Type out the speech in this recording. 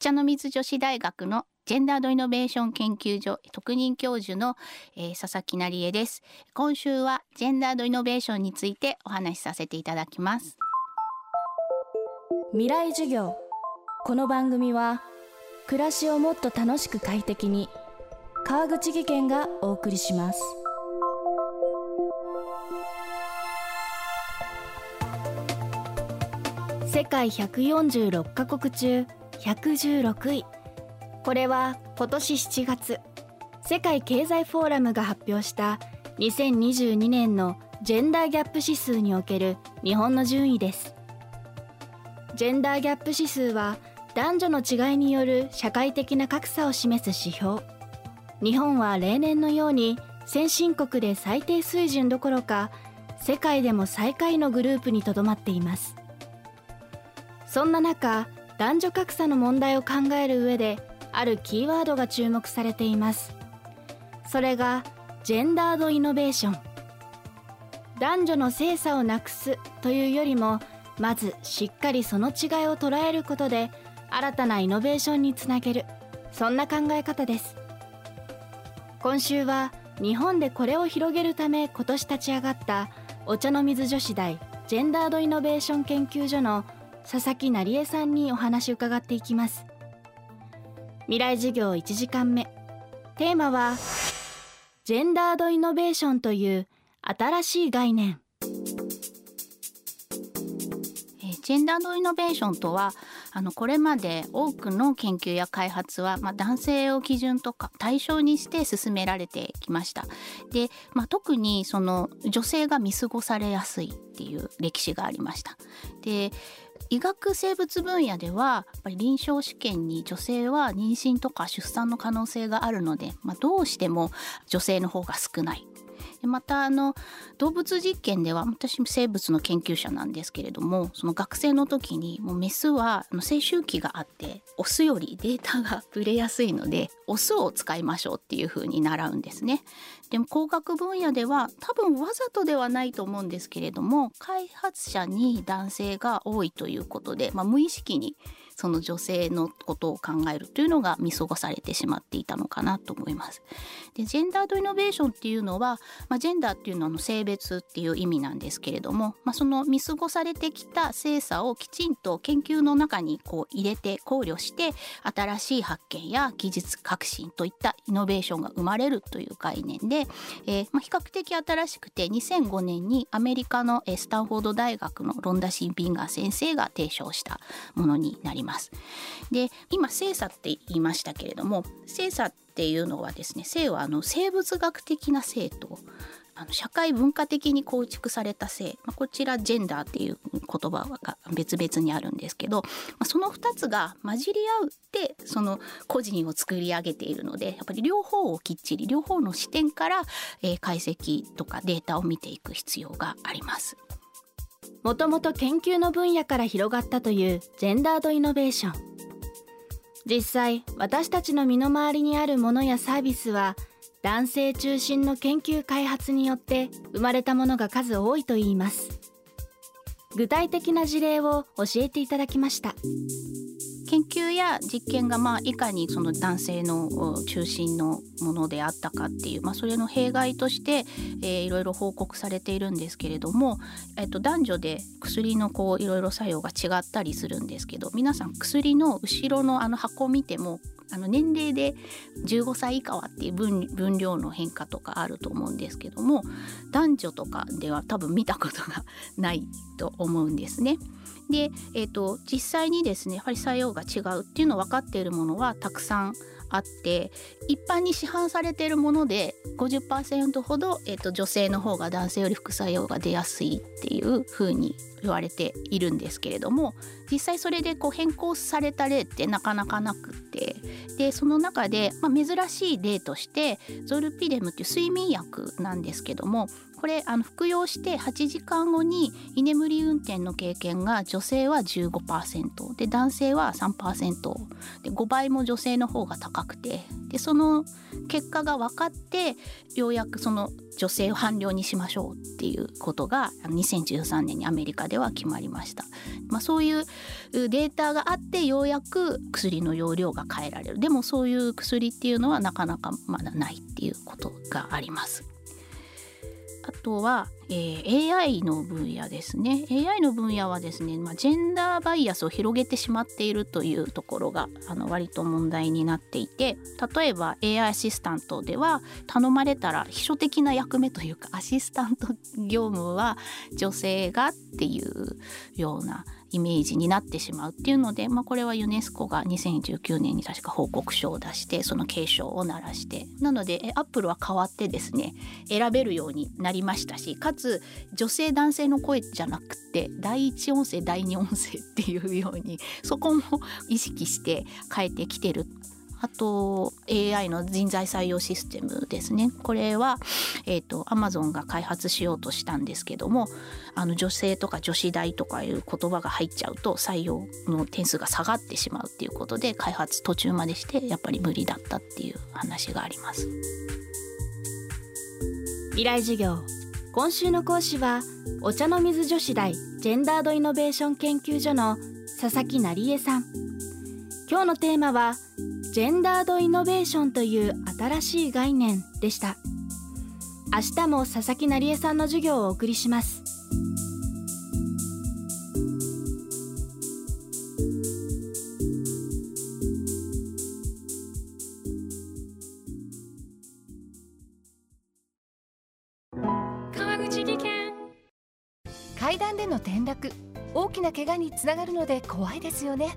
茶の水女子大学のジェンダードイノベーション研究所特任教授の、えー、佐々木成恵です。今週はジェンダードイノベーションについてお話しさせていただきます。未来授業。この番組は暮らしをもっと楽しく快適に川口義賢がお送りします。世界146カ国中116位。これは今年7月世界経済フォーラムが発表した2022年のジェンダーギャップ指数における日本の順位です。ジェンダーギャップ指数は男女の違いによる社会的な格差を示す指標。日本は例年のように先進国で最低水準どころか世界でも最下位のグループにとどまっています。そんな中男女格差の問題を考える上であるキーワードが注目されています。それがジェンダードイノベーション。男女の性差をなくすというよりもまずしっかりその違いを捉えることで新たなイノベーションにつなげる。そんな考え方です。今週は日本でこれを広げるため今年立ち上がったお茶の水女子大ジェンダードイノベーション研究所の佐々木成恵さんにお話伺っていきます。未来授業1時間目。テーマはジェンダードイノベーションという新しい概念。ジェンダードイノベーションとはあのこれまで多くの研究や開発は、まあ、男性を基準とか対象にして進められてきました。で、まあ、特にその女性が見過ごされやすいっていう歴史がありました。で医学生物分野ではやっぱり臨床試験に女性は妊娠とか出産の可能性があるので、まあ、どうしても女性の方が少ないでまたあの動物実験では私生物の研究者なんですけれどもその学生の時にもうメスは青春期があってオスよりデータが ブレやすいのでオスを使いましょうっていう風に習うんですね。でも工学分野では多分わざとではないと思うんですけれども開発者に男性が多いということで、まあ、無意識にその女性のことを考えるというのが見過ごされてしまっていたのかなと思います。でジェンダードイノベーションっていうのは、まあ、ジェンダーっていうのはの性別っていう意味なんですけれども、まあ、その見過ごされてきた性差をきちんと研究の中にこう入れて考慮して新しい発見や技術革新といったイノベーションが生まれるという概念で、えー、まあ、比較的新しくて2005年にアメリカのスタンフォード大学のロンダ・シンビンガー先生が提唱したものになります。で今性差って言いましたけれども性差っていうのはですね性はあの生物学的な性とあの社会文化的に構築された性、まあ、こちらジェンダーっていう言葉が別々にあるんですけど、まあ、その2つが混じり合うってその個人を作り上げているのでやっぱり両方をきっちり両方の視点から、えー、解析とかデータを見ていく必要があります。もともと研究の分野から広がったというジェンダードイノベーション実際私たちの身の回りにあるものやサービスは男性中心の研究開発によって生まれたものが数多いといいます。具体的な事例を教えていただきました。研究や実験がまあいかにその男性の中心のものであったかっていう、まあ、それの弊害として、えー、いろいろ報告されているんですけれども、えっと、男女で薬のこういろいろ作用が違ったりするんですけど皆さん薬の後ろのあの箱を見てもあの年齢で15歳以下はっていう分量の変化とかあると思うんですけども男女とかでは多分見たことがないと思うんですね。で、えーと、実際にですねやはり作用が違うっていうの分かっているものはたくさんあって一般に市販されているもので50%ほど、えーと、女性の方が男性より副作用が出やすいっていうふうに言われているんですけれども実際それでこう変更された例ってなかなかなくってでその中で、まあ、珍しい例としてゾルピデムっていう睡眠薬なんですけどもこれあの服用して8時間後に居眠り運転の経験が女性は15%で男性は3%で5倍も女性の方が高くて。でその結果が分かってようやくその女性を伴侶にしましょうっていうことが2013年にアメリカでは決まりました、まあ、そういうデータがあってようやく薬の容量が変えられる。でもそういう薬っていうのはなかなかまだないっていうことがあります。あとは、えー、AI の分野ですね。AI の分野はですね、まあ、ジェンダーバイアスを広げてしまっているというところがあの割と問題になっていて例えば AI アシスタントでは頼まれたら秘書的な役目というかアシスタント業務は女性がっていうようなイメージになってしまうっていうので、まあ、これはユネスコが2019年に確か報告書を出してその警鐘を鳴らして。なのでアップルは変わってですね選べるようになりましたしかつ女性男性の声じゃなくて第一音声第二音声っていうようにそこも意識して変えてきてるあと AI の人材採用システムですね。これは、えーと、Amazon が開発しようとしたんですけどもあの女性とか女子大とかいう言葉が入っちゃうと採用の点数が下がってしまうっていうことで開発途中までしてやっぱり無理だったっていう話があります。未来授業。今週の講師はお茶の水女子大ジェンダードイノベーション研究所の佐々木成恵さん。今日のテーマはジェンダードイノベーションという新しい概念でした。明日も佐々木成恵さんの授業をお送りします。川口技研。階段での転落。大きな怪我につながるので怖いですよね